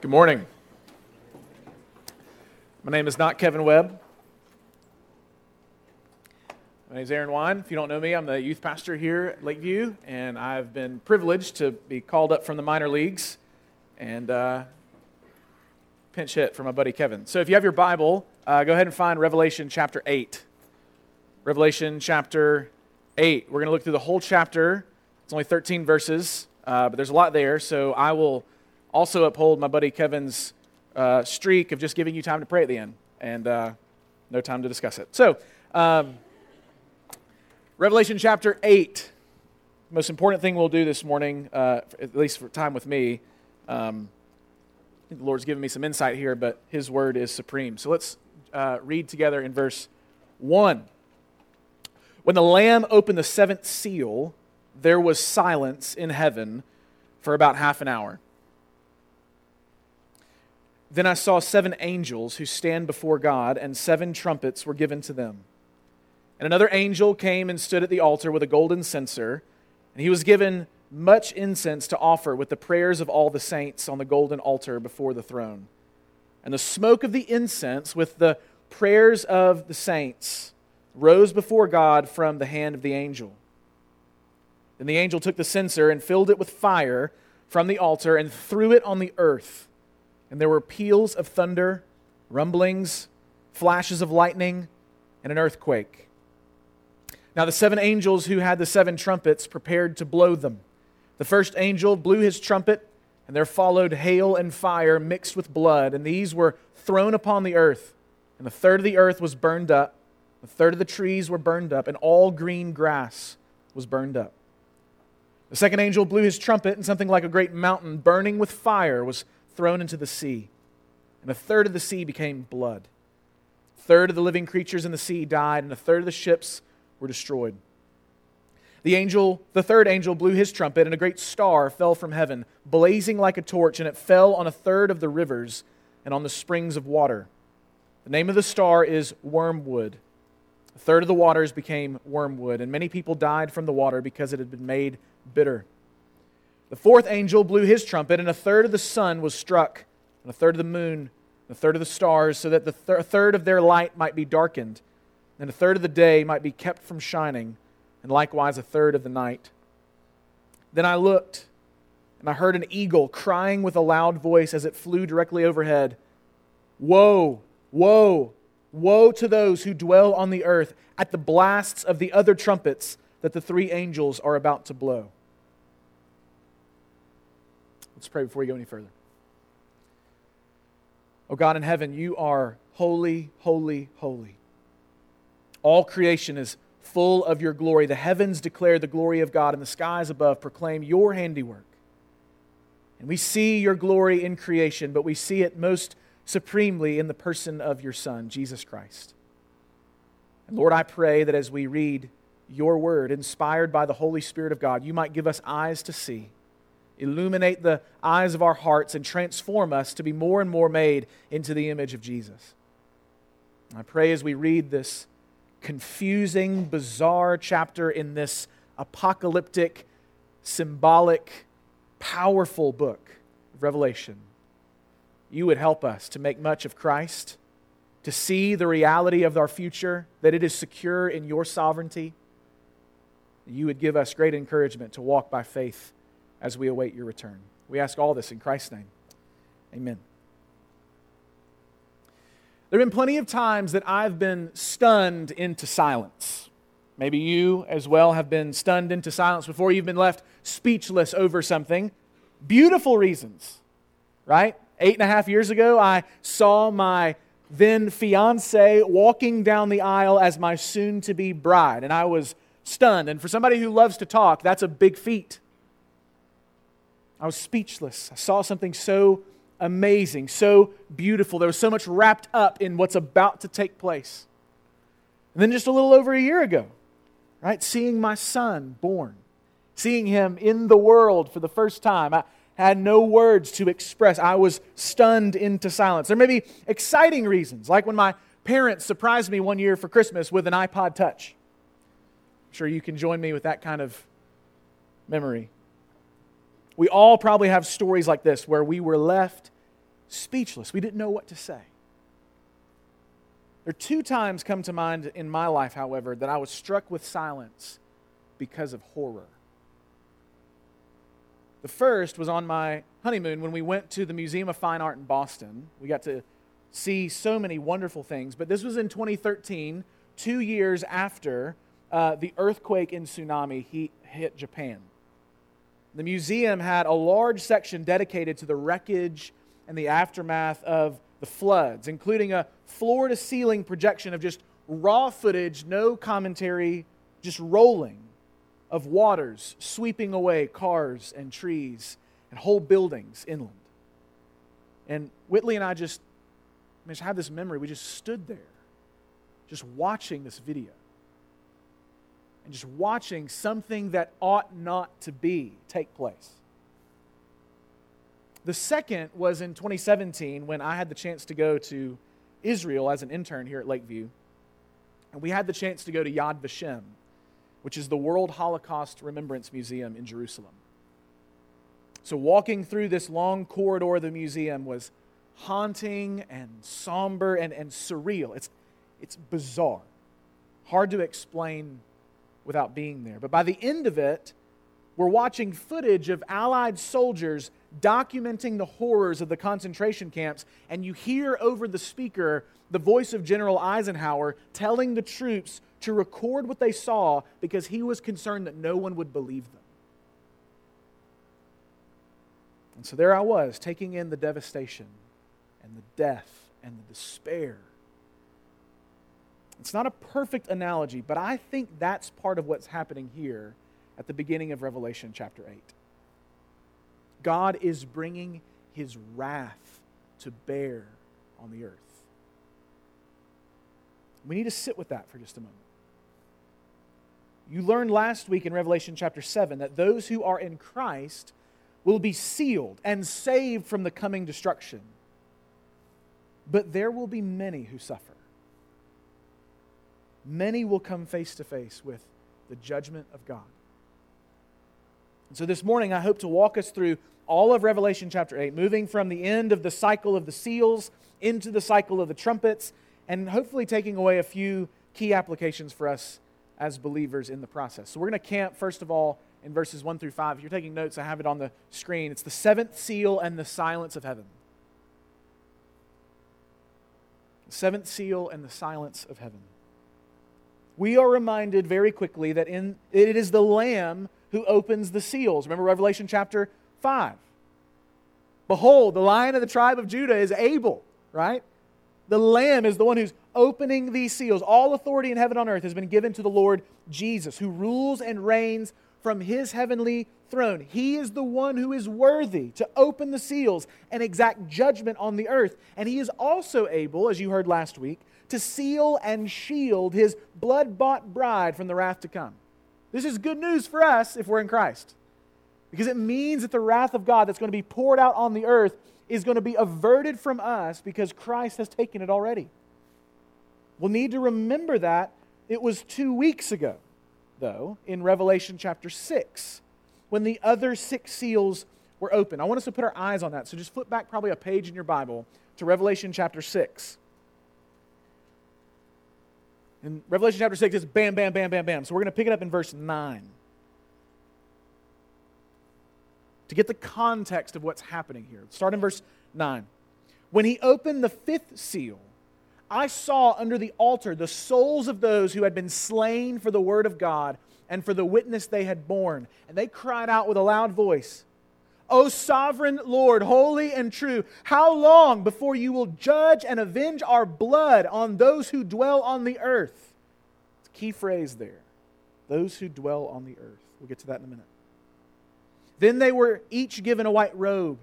Good morning. My name is not Kevin Webb. My name is Aaron Wine. If you don't know me, I'm the youth pastor here at Lakeview, and I've been privileged to be called up from the minor leagues and uh, pinch hit for my buddy Kevin. So if you have your Bible, uh, go ahead and find Revelation chapter 8. Revelation chapter 8. We're going to look through the whole chapter. It's only 13 verses, uh, but there's a lot there, so I will also uphold my buddy Kevin's uh, streak of just giving you time to pray at the end and uh, no time to discuss it. So, um, Revelation chapter 8. Most important thing we'll do this morning, uh, at least for time with me, um, the Lord's given me some insight here, but His word is supreme. So let's uh, read together in verse 1. When the Lamb opened the seventh seal, there was silence in heaven for about half an hour. Then I saw seven angels who stand before God, and seven trumpets were given to them. And another angel came and stood at the altar with a golden censer, and he was given much incense to offer with the prayers of all the saints on the golden altar before the throne. And the smoke of the incense with the prayers of the saints rose before God from the hand of the angel. Then the angel took the censer and filled it with fire from the altar and threw it on the earth and there were peals of thunder, rumblings, flashes of lightning, and an earthquake. Now the seven angels who had the seven trumpets prepared to blow them. The first angel blew his trumpet, and there followed hail and fire mixed with blood, and these were thrown upon the earth. And the third of the earth was burned up, a third of the trees were burned up, and all green grass was burned up. The second angel blew his trumpet, and something like a great mountain burning with fire was thrown into the sea, and a third of the sea became blood. A third of the living creatures in the sea died, and a third of the ships were destroyed. The angel, the third angel blew his trumpet, and a great star fell from heaven, blazing like a torch, and it fell on a third of the rivers and on the springs of water. The name of the star is Wormwood. A third of the waters became wormwood, and many people died from the water because it had been made bitter. The fourth angel blew his trumpet, and a third of the sun was struck, and a third of the moon, and a third of the stars, so that the th- third of their light might be darkened, and a third of the day might be kept from shining, and likewise a third of the night. Then I looked, and I heard an eagle crying with a loud voice as it flew directly overhead Woe, woe, woe to those who dwell on the earth at the blasts of the other trumpets that the three angels are about to blow. Let's pray before we go any further. Oh God in heaven, you are holy, holy, holy. All creation is full of your glory. The heavens declare the glory of God, and the skies above proclaim your handiwork. And we see your glory in creation, but we see it most supremely in the person of your Son, Jesus Christ. And Lord, I pray that as we read your word, inspired by the Holy Spirit of God, you might give us eyes to see illuminate the eyes of our hearts, and transform us to be more and more made into the image of Jesus. I pray as we read this confusing, bizarre chapter in this apocalyptic, symbolic, powerful book of Revelation, you would help us to make much of Christ, to see the reality of our future, that it is secure in your sovereignty. You would give us great encouragement to walk by faith as we await your return. We ask all this in Christ's name. Amen. There have been plenty of times that I've been stunned into silence. Maybe you as well have been stunned into silence before you've been left speechless over something. Beautiful reasons, right? Eight and a half years ago, I saw my then fiance walking down the aisle as my soon to be bride, and I was stunned. And for somebody who loves to talk, that's a big feat. I was speechless. I saw something so amazing, so beautiful. There was so much wrapped up in what's about to take place. And then just a little over a year ago, right, seeing my son born, seeing him in the world for the first time, I had no words to express. I was stunned into silence. There may be exciting reasons, like when my parents surprised me one year for Christmas with an iPod Touch. I'm sure you can join me with that kind of memory. We all probably have stories like this where we were left speechless. We didn't know what to say. There are two times come to mind in my life, however, that I was struck with silence because of horror. The first was on my honeymoon when we went to the Museum of Fine Art in Boston. We got to see so many wonderful things, but this was in 2013, two years after uh, the earthquake and tsunami hit Japan. The museum had a large section dedicated to the wreckage and the aftermath of the floods, including a floor to ceiling projection of just raw footage, no commentary, just rolling of waters sweeping away cars and trees and whole buildings inland. And Whitley and I just, I mean, just have this memory. We just stood there, just watching this video. And just watching something that ought not to be take place. The second was in 2017 when I had the chance to go to Israel as an intern here at Lakeview. And we had the chance to go to Yad Vashem, which is the World Holocaust Remembrance Museum in Jerusalem. So, walking through this long corridor of the museum was haunting and somber and, and surreal. It's, it's bizarre, hard to explain without being there. But by the end of it, we're watching footage of Allied soldiers documenting the horrors of the concentration camps, and you hear over the speaker the voice of General Eisenhower telling the troops to record what they saw because he was concerned that no one would believe them. And so there I was, taking in the devastation and the death and the despair. It's not a perfect analogy, but I think that's part of what's happening here at the beginning of Revelation chapter 8. God is bringing his wrath to bear on the earth. We need to sit with that for just a moment. You learned last week in Revelation chapter 7 that those who are in Christ will be sealed and saved from the coming destruction. But there will be many who suffer. Many will come face to face with the judgment of God. And so this morning, I hope to walk us through all of Revelation chapter 8, moving from the end of the cycle of the seals into the cycle of the trumpets, and hopefully taking away a few key applications for us as believers in the process. So we're going to camp, first of all, in verses 1 through 5. If you're taking notes, I have it on the screen. It's the seventh seal and the silence of heaven. The seventh seal and the silence of heaven. We are reminded very quickly that in, it is the Lamb who opens the seals. Remember Revelation chapter 5. Behold, the lion of the tribe of Judah is able, right? The Lamb is the one who's opening these seals. All authority in heaven and on earth has been given to the Lord Jesus, who rules and reigns from his heavenly throne. He is the one who is worthy to open the seals and exact judgment on the earth. And he is also able, as you heard last week, to seal and shield his blood bought bride from the wrath to come. This is good news for us if we're in Christ. Because it means that the wrath of God that's going to be poured out on the earth is going to be averted from us because Christ has taken it already. We'll need to remember that. It was two weeks ago, though, in Revelation chapter 6, when the other six seals were open. I want us to put our eyes on that. So just flip back probably a page in your Bible to Revelation chapter 6. In Revelation chapter 6, it's bam, bam, bam, bam, bam. So we're going to pick it up in verse 9 to get the context of what's happening here. Start in verse 9. When he opened the fifth seal, I saw under the altar the souls of those who had been slain for the word of God and for the witness they had borne. And they cried out with a loud voice, O sovereign Lord, holy and true, how long before you will judge and avenge our blood on those who dwell on the earth? It's a key phrase there. Those who dwell on the earth. We'll get to that in a minute. Then they were each given a white robe,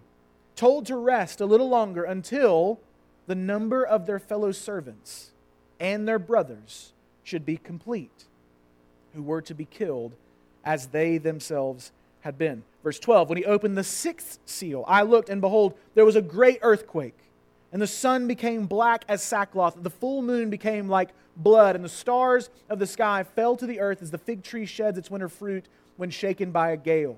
told to rest a little longer until the number of their fellow servants and their brothers should be complete, who were to be killed as they themselves had been. Verse 12 When he opened the sixth seal, I looked, and behold, there was a great earthquake, and the sun became black as sackcloth, the full moon became like blood, and the stars of the sky fell to the earth as the fig tree sheds its winter fruit when shaken by a gale.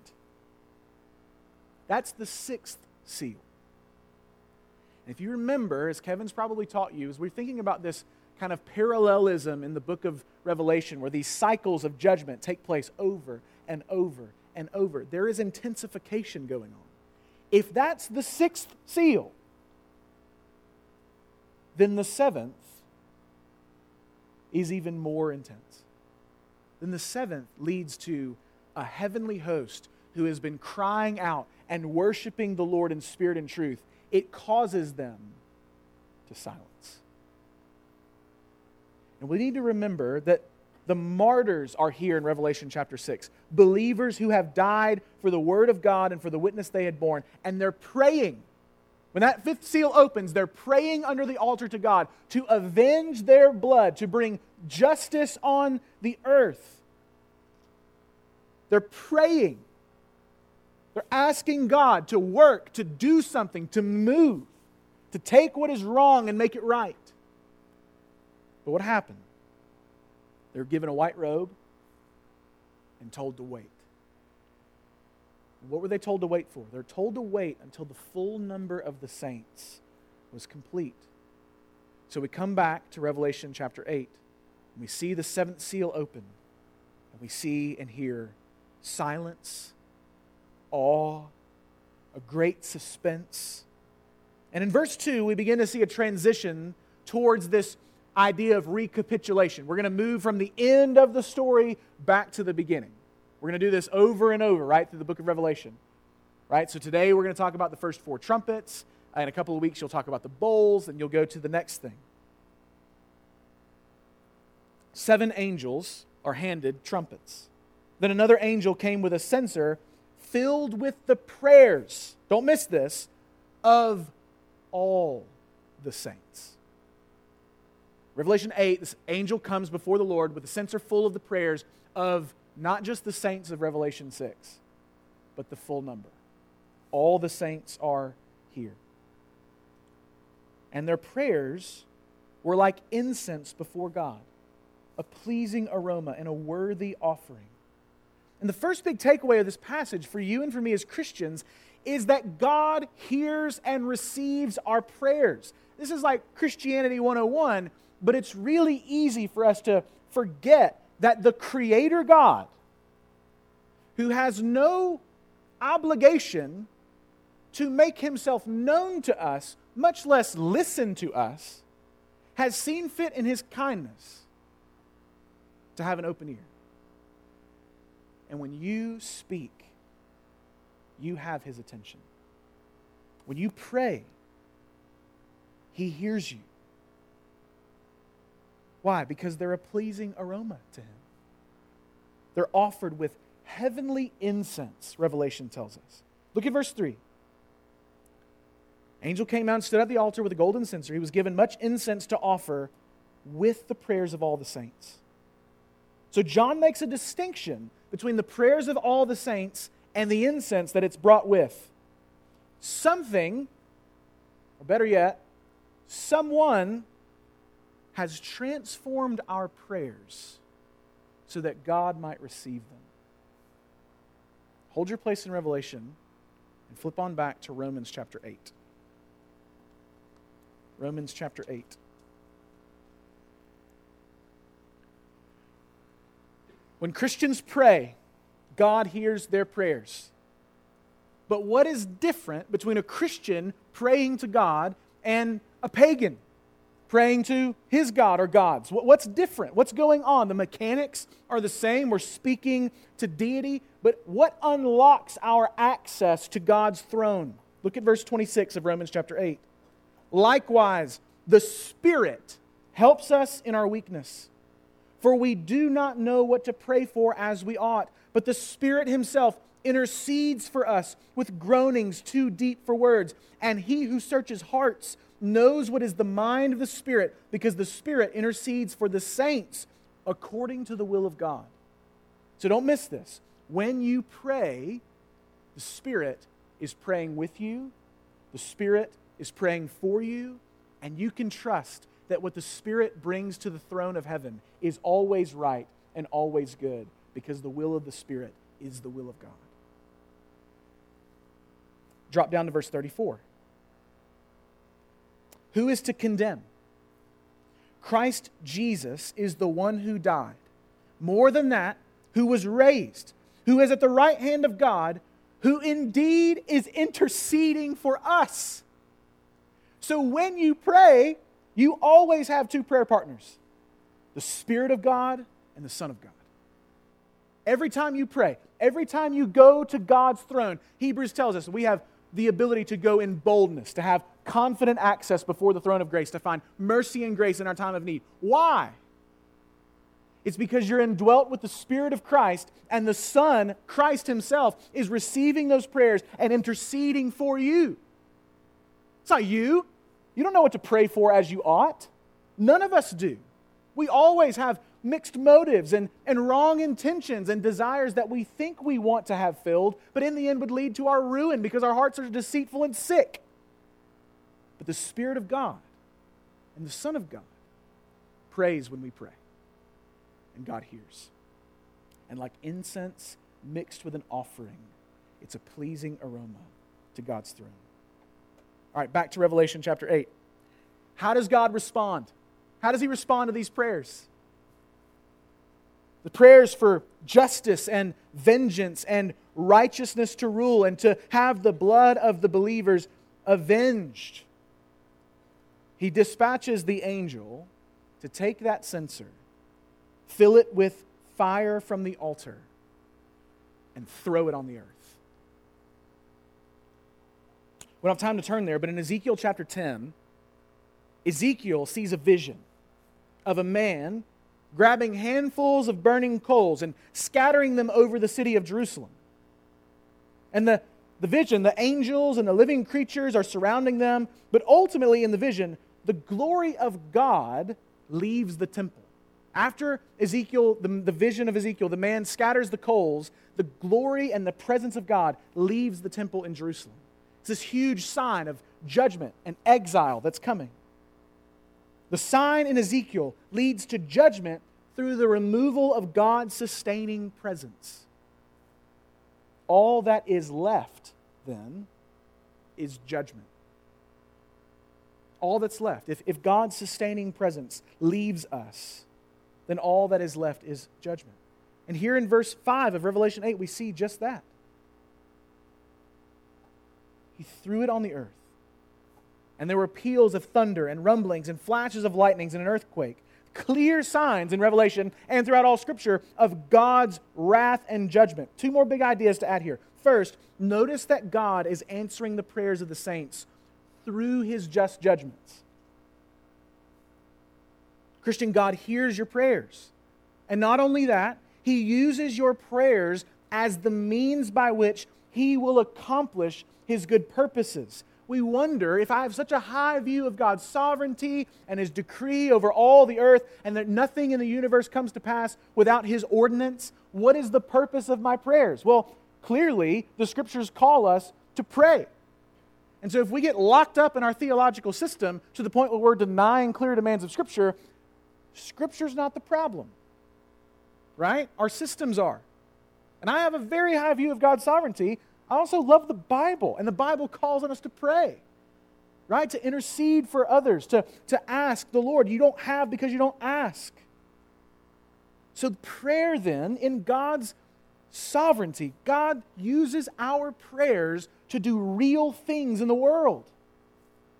That's the sixth seal. And if you remember, as Kevin's probably taught you, as we're thinking about this kind of parallelism in the book of Revelation, where these cycles of judgment take place over and over and over, there is intensification going on. If that's the sixth seal, then the seventh is even more intense. Then the seventh leads to a heavenly host who has been crying out and worshiping the Lord in spirit and truth, it causes them to silence. And we need to remember that the martyrs are here in Revelation chapter 6. Believers who have died for the word of God and for the witness they had borne, and they're praying. When that fifth seal opens, they're praying under the altar to God to avenge their blood, to bring justice on the earth. They're praying they're asking God to work, to do something, to move, to take what is wrong and make it right. But what happened? They were given a white robe and told to wait. what were they told to wait for? They're told to wait until the full number of the saints was complete. So we come back to Revelation chapter 8. And we see the seventh seal open. And we see and hear silence awe, a great suspense. And in verse 2, we begin to see a transition towards this idea of recapitulation. We're going to move from the end of the story back to the beginning. We're going to do this over and over, right, through the book of Revelation. Right? So today we're going to talk about the first four trumpets. Uh, in a couple of weeks, you'll talk about the bowls, and you'll go to the next thing. Seven angels are handed trumpets. Then another angel came with a censer filled with the prayers, don't miss this, of all the saints. Revelation 8, this angel comes before the Lord with a censer full of the prayers of not just the saints of Revelation 6, but the full number. All the saints are here. And their prayers were like incense before God, a pleasing aroma and a worthy offering. And the first big takeaway of this passage for you and for me as Christians is that God hears and receives our prayers. This is like Christianity 101, but it's really easy for us to forget that the Creator God, who has no obligation to make himself known to us, much less listen to us, has seen fit in his kindness to have an open ear. And when you speak, you have his attention. When you pray, he hears you. Why? Because they're a pleasing aroma to him. They're offered with heavenly incense, Revelation tells us. Look at verse 3. Angel came out and stood at the altar with a golden censer. He was given much incense to offer with the prayers of all the saints. So John makes a distinction between the prayers of all the saints and the incense that it's brought with. Something, or better yet, someone has transformed our prayers so that God might receive them. Hold your place in Revelation and flip on back to Romans chapter 8. Romans chapter 8. When Christians pray, God hears their prayers. But what is different between a Christian praying to God and a pagan praying to his God or gods? What's different? What's going on? The mechanics are the same. We're speaking to deity, but what unlocks our access to God's throne? Look at verse 26 of Romans chapter 8. Likewise, the Spirit helps us in our weakness. For we do not know what to pray for as we ought, but the Spirit Himself intercedes for us with groanings too deep for words. And he who searches hearts knows what is the mind of the Spirit, because the Spirit intercedes for the saints according to the will of God. So don't miss this. When you pray, the Spirit is praying with you, the Spirit is praying for you, and you can trust that what the Spirit brings to the throne of heaven is always right and always good because the will of the Spirit is the will of God. Drop down to verse 34. Who is to condemn? Christ Jesus is the one who died. More than that, who was raised, who is at the right hand of God, who indeed is interceding for us. So when you pray, you always have two prayer partners the Spirit of God and the Son of God. Every time you pray, every time you go to God's throne, Hebrews tells us we have the ability to go in boldness, to have confident access before the throne of grace, to find mercy and grace in our time of need. Why? It's because you're indwelt with the Spirit of Christ, and the Son, Christ Himself, is receiving those prayers and interceding for you. It's not you. You don't know what to pray for as you ought. None of us do. We always have mixed motives and, and wrong intentions and desires that we think we want to have filled, but in the end would lead to our ruin because our hearts are deceitful and sick. But the Spirit of God and the Son of God prays when we pray, and God hears. And like incense mixed with an offering, it's a pleasing aroma to God's throne. All right, back to Revelation chapter 8. How does God respond? How does He respond to these prayers? The prayers for justice and vengeance and righteousness to rule and to have the blood of the believers avenged. He dispatches the angel to take that censer, fill it with fire from the altar, and throw it on the earth. We don't have time to turn there, but in Ezekiel chapter 10, Ezekiel sees a vision of a man grabbing handfuls of burning coals and scattering them over the city of Jerusalem. And the, the vision, the angels and the living creatures are surrounding them, but ultimately in the vision, the glory of God leaves the temple. After Ezekiel, the, the vision of Ezekiel, the man scatters the coals, the glory and the presence of God leaves the temple in Jerusalem. It's this huge sign of judgment and exile that's coming. The sign in Ezekiel leads to judgment through the removal of God's sustaining presence. All that is left, then, is judgment. All that's left. If, if God's sustaining presence leaves us, then all that is left is judgment. And here in verse 5 of Revelation 8, we see just that. He threw it on the earth and there were peals of thunder and rumblings and flashes of lightnings and an earthquake. Clear signs in Revelation and throughout all Scripture of God's wrath and judgment. Two more big ideas to add here. First, notice that God is answering the prayers of the saints through his just judgments. Christian, God hears your prayers. And not only that, he uses your prayers as the means by which he will accomplish his good purposes we wonder if I have such a high view of God's sovereignty and his decree over all the earth and that nothing in the universe comes to pass without his ordinance, what is the purpose of my prayers? Well, clearly, the scriptures call us to pray. And so if we get locked up in our theological system to the point where we're denying clear demands of Scripture, Scripture's not the problem. Right? Our systems are. And I have a very high view of God's sovereignty, I also love the Bible, and the Bible calls on us to pray, right? To intercede for others, to, to ask the Lord. You don't have because you don't ask. So, prayer then, in God's sovereignty, God uses our prayers to do real things in the world.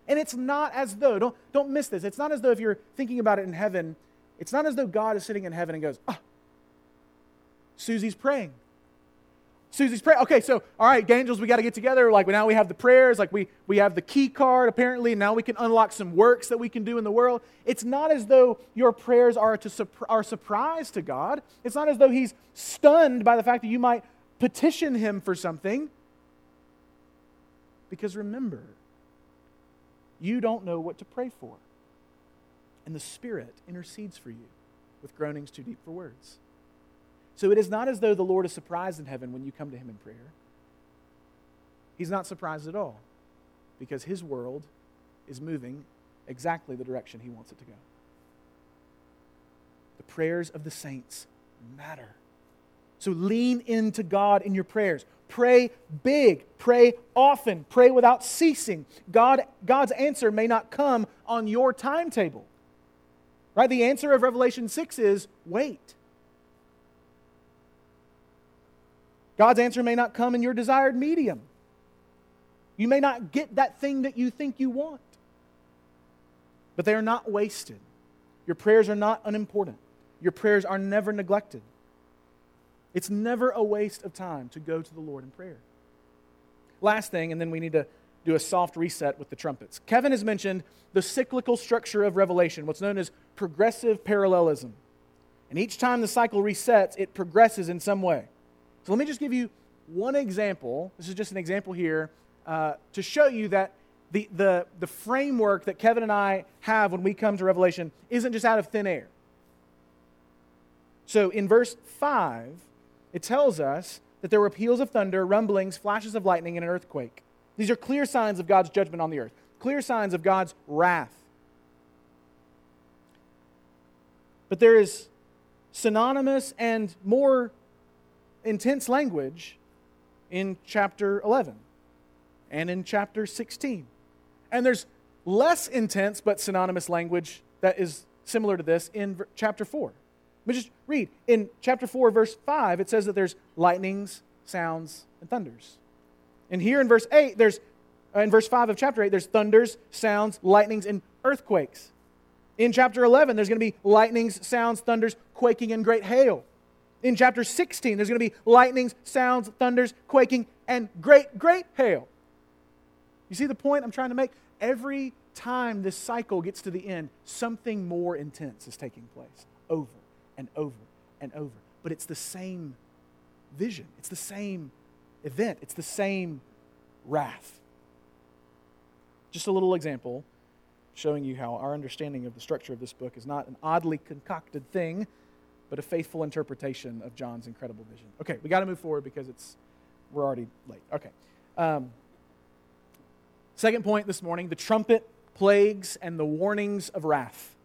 And it's not as though, don't, don't miss this, it's not as though if you're thinking about it in heaven, it's not as though God is sitting in heaven and goes, ah, Susie's praying. Susie's prayer. Okay, so all right, angels, we got to get together. Like now we have the prayers, like we we have the key card. Apparently, now we can unlock some works that we can do in the world. It's not as though your prayers are to are surprise to God. It's not as though He's stunned by the fact that you might petition Him for something. Because remember, you don't know what to pray for. And the Spirit intercedes for you with groanings too deep for words. So it is not as though the Lord is surprised in heaven when you come to Him in prayer. He's not surprised at all because His world is moving exactly the direction He wants it to go. The prayers of the saints matter. So lean into God in your prayers. Pray big, pray often, pray without ceasing. God, God's answer may not come on your timetable. Right? The answer of Revelation 6 is wait. God's answer may not come in your desired medium. You may not get that thing that you think you want. But they are not wasted. Your prayers are not unimportant. Your prayers are never neglected. It's never a waste of time to go to the Lord in prayer. Last thing, and then we need to do a soft reset with the trumpets. Kevin has mentioned the cyclical structure of Revelation, what's known as progressive parallelism. And each time the cycle resets, it progresses in some way. So let me just give you one example. This is just an example here uh, to show you that the, the, the framework that Kevin and I have when we come to Revelation isn't just out of thin air. So in verse 5, it tells us that there were peals of thunder, rumblings, flashes of lightning, and an earthquake. These are clear signs of God's judgment on the earth, clear signs of God's wrath. But there is synonymous and more intense language in chapter 11 and in chapter 16. And there's less intense but synonymous language that is similar to this in chapter 4. Let me just read. In chapter 4, verse 5, it says that there's lightnings, sounds, and thunders. And here in verse 8, there's, uh, in verse 5 of chapter 8, there's thunders, sounds, lightnings, and earthquakes. In chapter 11, there's going to be lightnings, sounds, thunders, quaking, and great hail. In chapter 16, there's going to be lightnings, sounds, thunders, quaking, and great, great hail. You see the point I'm trying to make? Every time this cycle gets to the end, something more intense is taking place over and over and over. But it's the same vision, it's the same event, it's the same wrath. Just a little example showing you how our understanding of the structure of this book is not an oddly concocted thing, but a faithful interpretation of John's incredible vision. Okay, we got to move forward because it's we're already late. Okay. Um, second point this morning: the trumpet plagues and the warnings of wrath.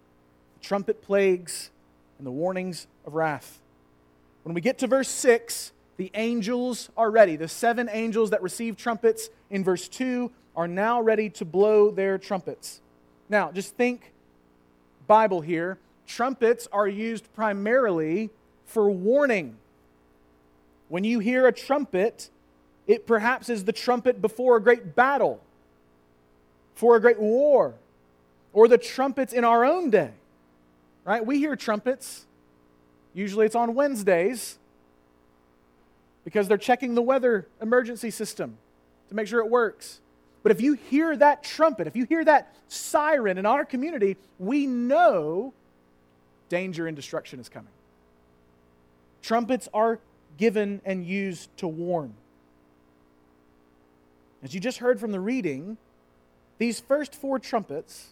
The trumpet plagues and the warnings of wrath. When we get to verse six, the angels are ready. The seven angels that receive trumpets in verse two are now ready to blow their trumpets. Now, just think Bible here. Trumpets are used primarily for warning. When you hear a trumpet, it perhaps is the trumpet before a great battle, for a great war, or the trumpets in our own day. Right? We hear trumpets. Usually it's on Wednesdays because they're checking the weather emergency system to make sure it works. But if you hear that trumpet, if you hear that siren in our community, we know danger and destruction is coming. Trumpets are given and used to warn. As you just heard from the reading, these first four trumpets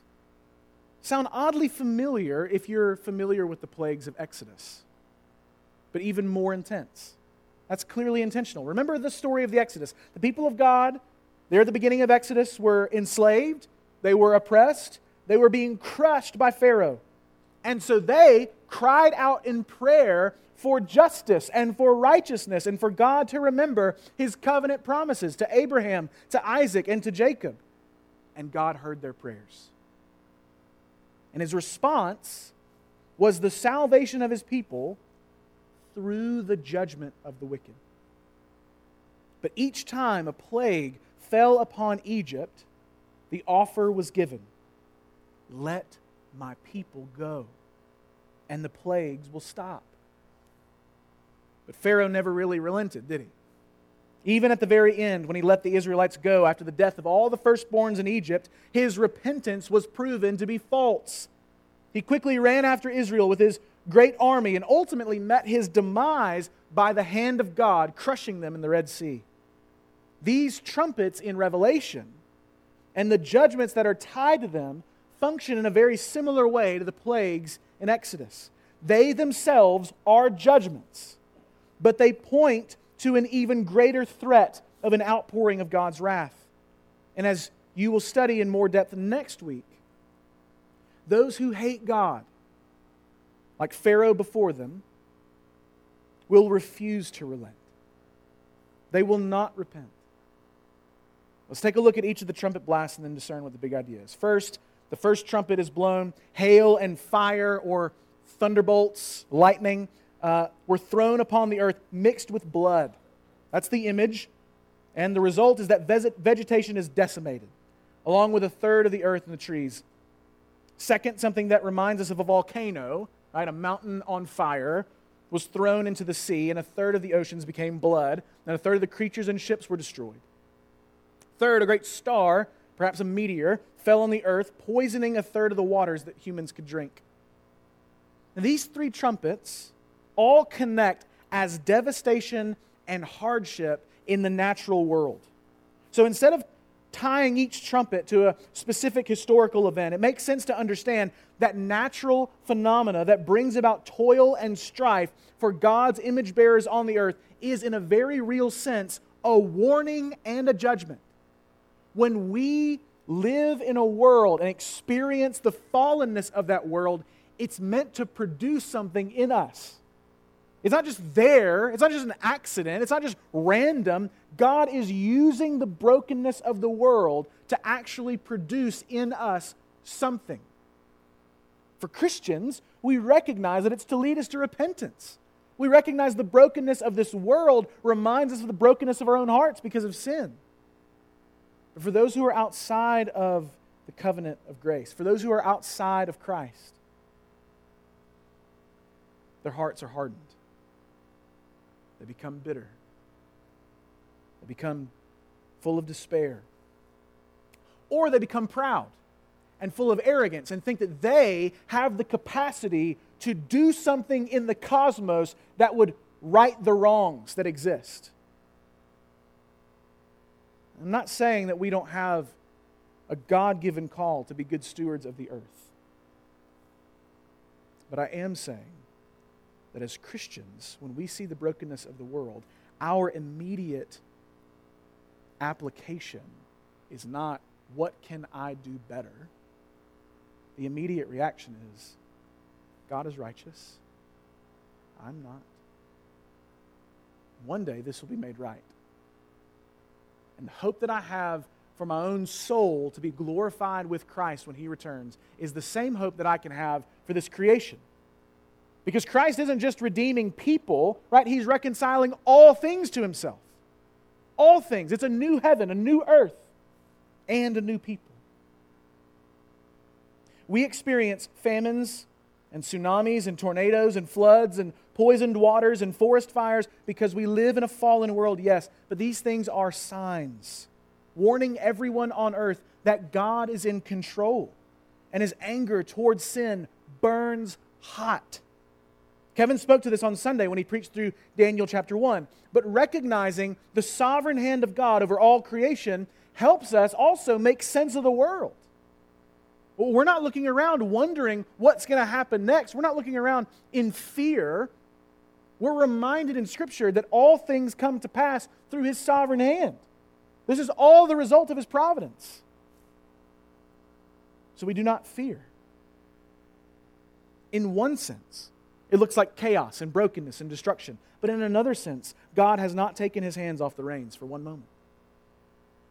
sound oddly familiar if you're familiar with the plagues of Exodus, but even more intense. That's clearly intentional. Remember the story of the Exodus. The people of God there at the beginning of Exodus were enslaved, they were oppressed, they were being crushed by Pharaoh. And so they cried out in prayer for justice and for righteousness and for God to remember his covenant promises to Abraham, to Isaac, and to Jacob. And God heard their prayers. And his response was the salvation of his people through the judgment of the wicked. But each time a plague fell upon Egypt, the offer was given let my people go, and the plagues will stop. But Pharaoh never really relented, did he? Even at the very end, when he let the Israelites go after the death of all the firstborns in Egypt, his repentance was proven to be false. He quickly ran after Israel with his great army and ultimately met his demise by the hand of God, crushing them in the Red Sea. These trumpets in Revelation and the judgments that are tied to them function in a very similar way to the plagues in Exodus. They themselves are judgments, but they point to an even greater threat of an outpouring of God's wrath. And as you will study in more depth next week, those who hate God, like Pharaoh before them, will refuse to relent. They will not repent. Let's take a look at each of the trumpet blasts and then discern what the big idea is. First, the first trumpet is blown. Hail and fire, or thunderbolts, lightning, uh, were thrown upon the earth mixed with blood. That's the image. And the result is that vegetation is decimated, along with a third of the earth and the trees. Second, something that reminds us of a volcano, right? A mountain on fire was thrown into the sea, and a third of the oceans became blood, and a third of the creatures and ships were destroyed. Third, a great star, perhaps a meteor, fell on the earth, poisoning a third of the waters that humans could drink. And these three trumpets all connect as devastation and hardship in the natural world. So instead of tying each trumpet to a specific historical event, it makes sense to understand that natural phenomena that brings about toil and strife for God's image bearers on the earth is, in a very real sense, a warning and a judgment. When we live in a world and experience the fallenness of that world, it's meant to produce something in us. It's not just there, it's not just an accident, it's not just random. God is using the brokenness of the world to actually produce in us something. For Christians, we recognize that it's to lead us to repentance. We recognize the brokenness of this world reminds us of the brokenness of our own hearts because of sin. But for those who are outside of the covenant of grace, for those who are outside of Christ, their hearts are hardened. They become bitter. They become full of despair. Or they become proud and full of arrogance and think that they have the capacity to do something in the cosmos that would right the wrongs that exist. I'm not saying that we don't have a God given call to be good stewards of the earth. But I am saying that as Christians, when we see the brokenness of the world, our immediate application is not, what can I do better? The immediate reaction is, God is righteous. I'm not. One day this will be made right. And the hope that I have for my own soul to be glorified with Christ when he returns is the same hope that I can have for this creation. Because Christ isn't just redeeming people, right? He's reconciling all things to himself. All things. It's a new heaven, a new earth, and a new people. We experience famines and tsunamis and tornadoes and floods and poisoned waters and forest fires because we live in a fallen world, yes, but these things are signs warning everyone on earth that God is in control and his anger towards sin burns hot. Kevin spoke to this on Sunday when he preached through Daniel chapter 1. But recognizing the sovereign hand of God over all creation helps us also make sense of the world. we're not looking around wondering what's going to happen next. We're not looking around in fear. We're reminded in Scripture that all things come to pass through His sovereign hand. This is all the result of His providence. So we do not fear. In one sense, it looks like chaos and brokenness and destruction. But in another sense, God has not taken his hands off the reins for one moment.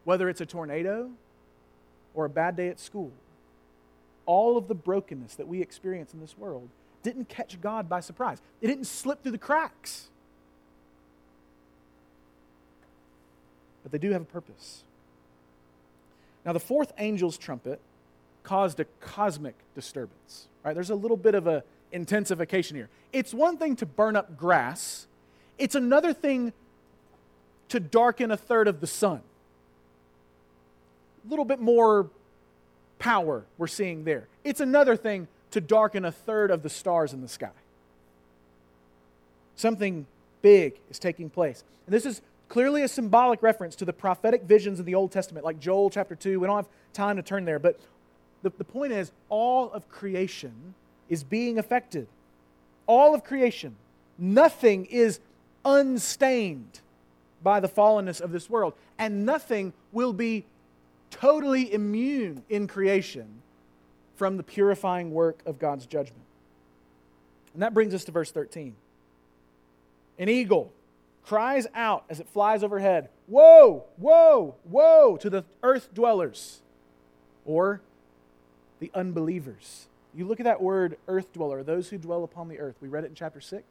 Whether it's a tornado or a bad day at school, all of the brokenness that we experience in this world didn't catch God by surprise, it didn't slip through the cracks. But they do have a purpose. Now, the fourth angel's trumpet caused a cosmic disturbance. Right? There's a little bit of a intensification here. It's one thing to burn up grass, it's another thing to darken a third of the sun. A little bit more power we're seeing there. It's another thing to darken a third of the stars in the sky. Something big is taking place. And this is clearly a symbolic reference to the prophetic visions of the Old Testament, like Joel chapter 2. We don't have time to turn there, but the, the point is all of creation is being affected. All of creation. Nothing is unstained by the fallenness of this world, and nothing will be totally immune in creation from the purifying work of God's judgment. And that brings us to verse 13. An eagle cries out as it flies overhead, Woe, woe, woe to the earth dwellers, or the unbelievers. You look at that word, earth dweller, those who dwell upon the earth. We read it in chapter 6.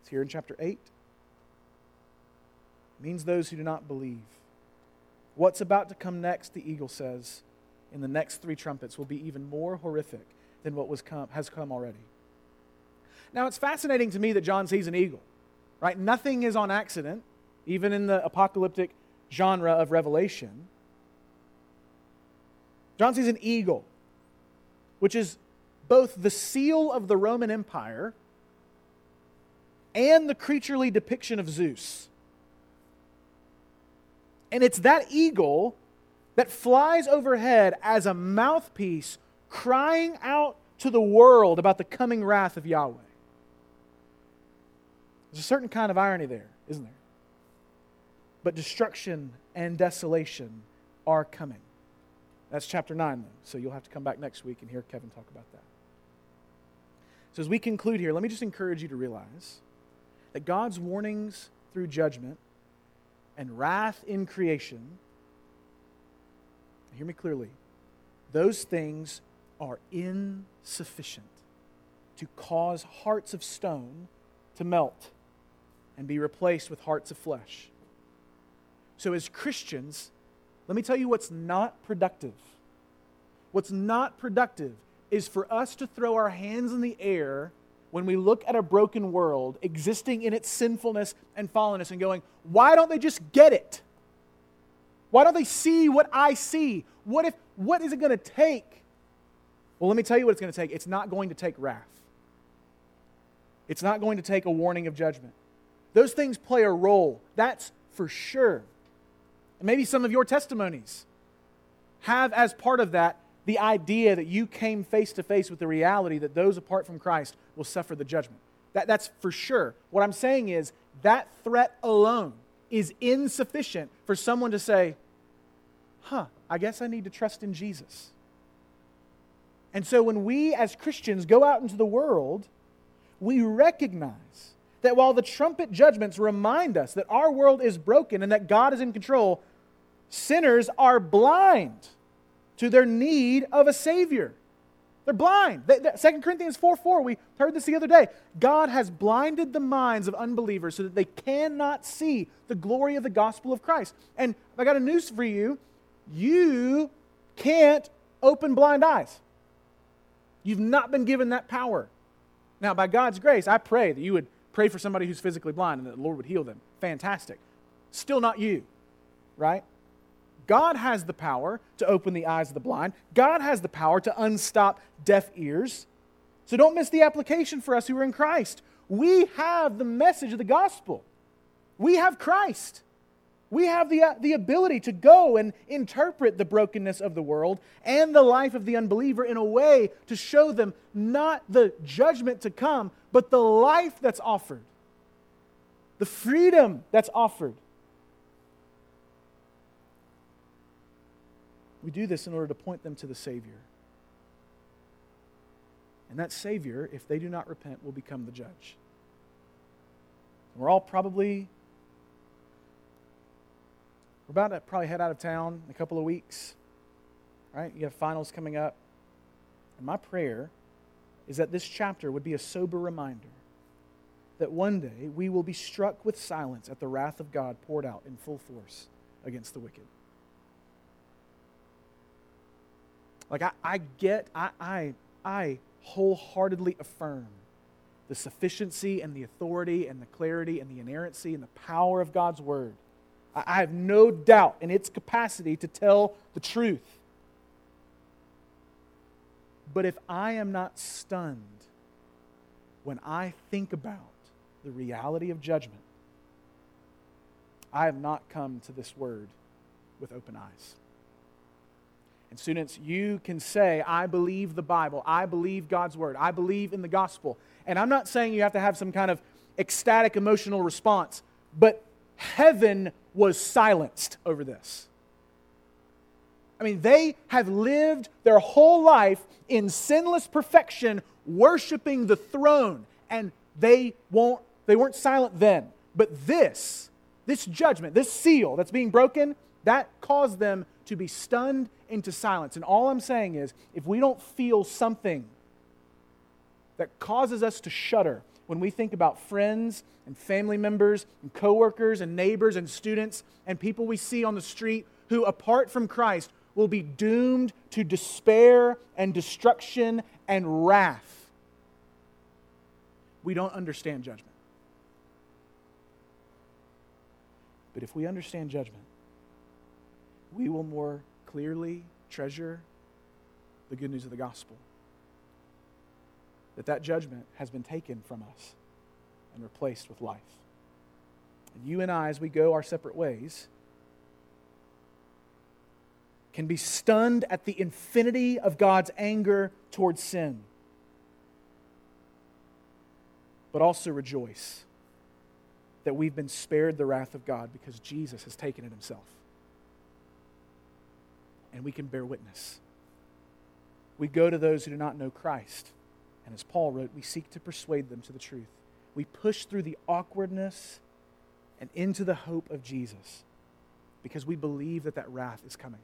It's here in chapter 8. It means those who do not believe. What's about to come next, the eagle says, in the next three trumpets will be even more horrific than what was come, has come already. Now, it's fascinating to me that John sees an eagle, right? Nothing is on accident, even in the apocalyptic genre of Revelation. John sees an eagle, which is both the seal of the Roman Empire and the creaturely depiction of Zeus. And it's that eagle that flies overhead as a mouthpiece crying out to the world about the coming wrath of Yahweh. There's a certain kind of irony there, isn't there? But destruction and desolation are coming. That's chapter 9, though. So you'll have to come back next week and hear Kevin talk about that. So as we conclude here, let me just encourage you to realize that God's warnings through judgment and wrath in creation, hear me clearly, those things are insufficient to cause hearts of stone to melt and be replaced with hearts of flesh. So, as Christians, let me tell you what's not productive. What's not productive is for us to throw our hands in the air when we look at a broken world existing in its sinfulness and fallenness and going, why don't they just get it? Why don't they see what I see? What if what is it going to take? Well, let me tell you what it's going to take. It's not going to take wrath. It's not going to take a warning of judgment. Those things play a role. That's for sure. And maybe some of your testimonies have as part of that the idea that you came face to face with the reality that those apart from Christ will suffer the judgment. That, that's for sure. What I'm saying is that threat alone is insufficient for someone to say, huh, I guess I need to trust in Jesus. And so when we as Christians go out into the world, we recognize that while the trumpet judgments remind us that our world is broken and that God is in control, sinners are blind to their need of a Savior. They're blind. They, they, 2 Corinthians 4 4, we heard this the other day. God has blinded the minds of unbelievers so that they cannot see the glory of the gospel of Christ. And I got a news for you you can't open blind eyes. You've not been given that power. Now, by God's grace, I pray that you would pray for somebody who's physically blind and that the Lord would heal them. Fantastic. Still not you, right? God has the power to open the eyes of the blind. God has the power to unstop deaf ears. So don't miss the application for us who are in Christ. We have the message of the gospel. We have Christ. We have the, uh, the ability to go and interpret the brokenness of the world and the life of the unbeliever in a way to show them not the judgment to come, but the life that's offered, the freedom that's offered. We do this in order to point them to the Savior. And that Savior, if they do not repent, will become the judge. We're all probably we're about to probably head out of town in a couple of weeks. Right? You have finals coming up. And my prayer is that this chapter would be a sober reminder that one day we will be struck with silence at the wrath of God poured out in full force against the wicked. Like, I, I get, I, I, I wholeheartedly affirm the sufficiency and the authority and the clarity and the inerrancy and the power of God's word. I, have no doubt in its capacity to tell the truth. But if I am not stunned when I think about the reality of judgment, I have not come to this word with open eyes. And students, you can say, I believe the Bible, I believe God's word, I believe in the gospel. And I'm not saying you have to have some kind of ecstatic emotional response, but heaven was silenced over this. I mean, they have lived their whole life in sinless perfection, worshiping the throne, and they won't they weren't silent then. But this, this judgment, this seal that's being broken, that caused them to be stunned into silence. And all I'm saying is, if we don't feel something that causes us to shudder when we think about friends and family members and coworkers and neighbors and students and people we see on the street who, apart from Christ, will be doomed to despair and destruction and wrath. We don't understand judgment. But if we understand judgment, we will more clearly treasure the good news of the gospel. That that judgment has been taken from us and replaced with life. And you and I, as we go our separate ways, can be stunned at the infinity of God's anger towards sin, but also rejoice that we've been spared the wrath of God because Jesus has taken it himself. And we can bear witness. We go to those who do not know Christ, and as Paul wrote, we seek to persuade them to the truth. We push through the awkwardness and into the hope of Jesus because we believe that that wrath is coming.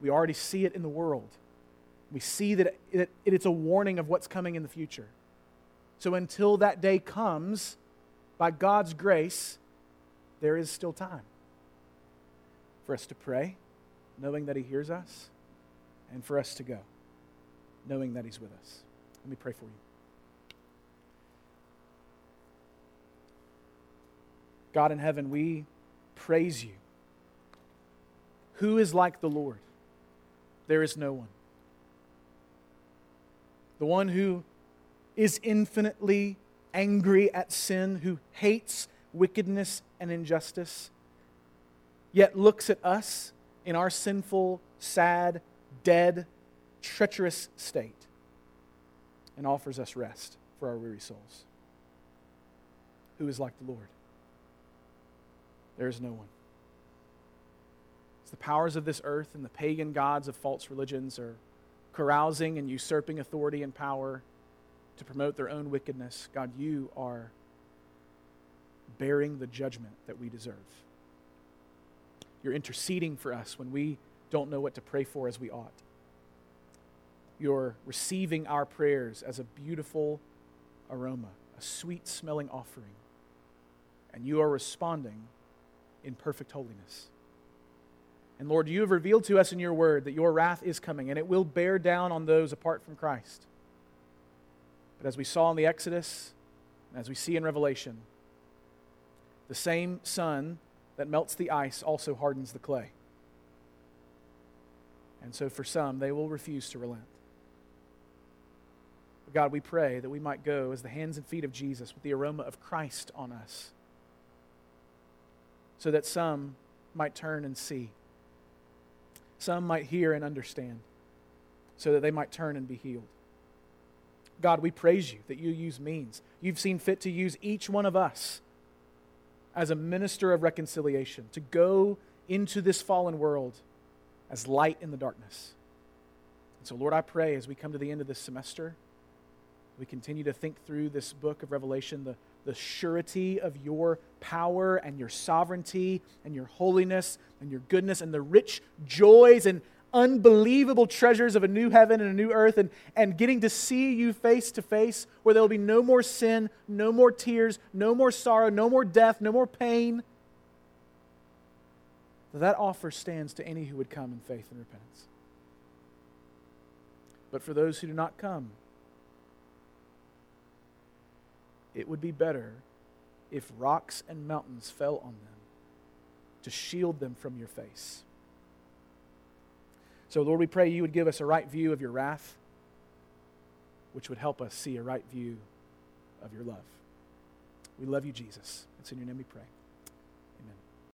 We already see it in the world. We see that it, it's a warning of what's coming in the future. So until that day comes, by God's grace, there is still time for us to pray, knowing that He hears us, and for us to go, knowing that He's with us. Let me pray for you. God in heaven, we praise you. Who is like the Lord? there is no one. The one who is infinitely angry at sin, who hates wickedness and injustice, yet looks at us in our sinful, sad, dead, treacherous state and offers us rest for our weary souls. Who is like the Lord? There is no one. As the powers of this earth and the pagan gods of false religions are carousing and usurping authority and power to promote their own wickedness, God, you are bearing the judgment that we deserve. You're interceding for us when we don't know what to pray for as we ought. You're receiving our prayers as a beautiful aroma, a sweet smelling offering. And you are responding in perfect holiness. And Lord, you have revealed to us in your word that your wrath is coming, and it will bear down on those apart from Christ. But as we saw in the Exodus, as we see in Revelation, the same sun that melts the ice also hardens the clay. And so for some, they will refuse to relent. But God, we pray that we might go as the hands and feet of Jesus with the aroma of Christ on us, so that some might turn and see some might hear and understand, so that they might turn and be healed. God, we praise you that you use means. You've seen fit to use each one of us as a minister of reconciliation, to go into this fallen world as light in the darkness. And so, Lord, I pray as we come to the end of this semester, we continue to think through this book of Revelation, the, the surety of your power and your sovereignty and your holiness and your goodness and the rich joys and unbelievable treasures of a new heaven and a new earth and, and getting to see you face to face where there will be no more sin, no more tears, no more sorrow, no more death, no more pain. That offer stands to any who would come in faith and repentance. But for those who do not come, it would be better if rocks and mountains fell on them to shield them from your face. So, Lord, we pray you would give us a right view of your wrath, which would help us see a right view of your love. We love you, Jesus. It's in your name we pray.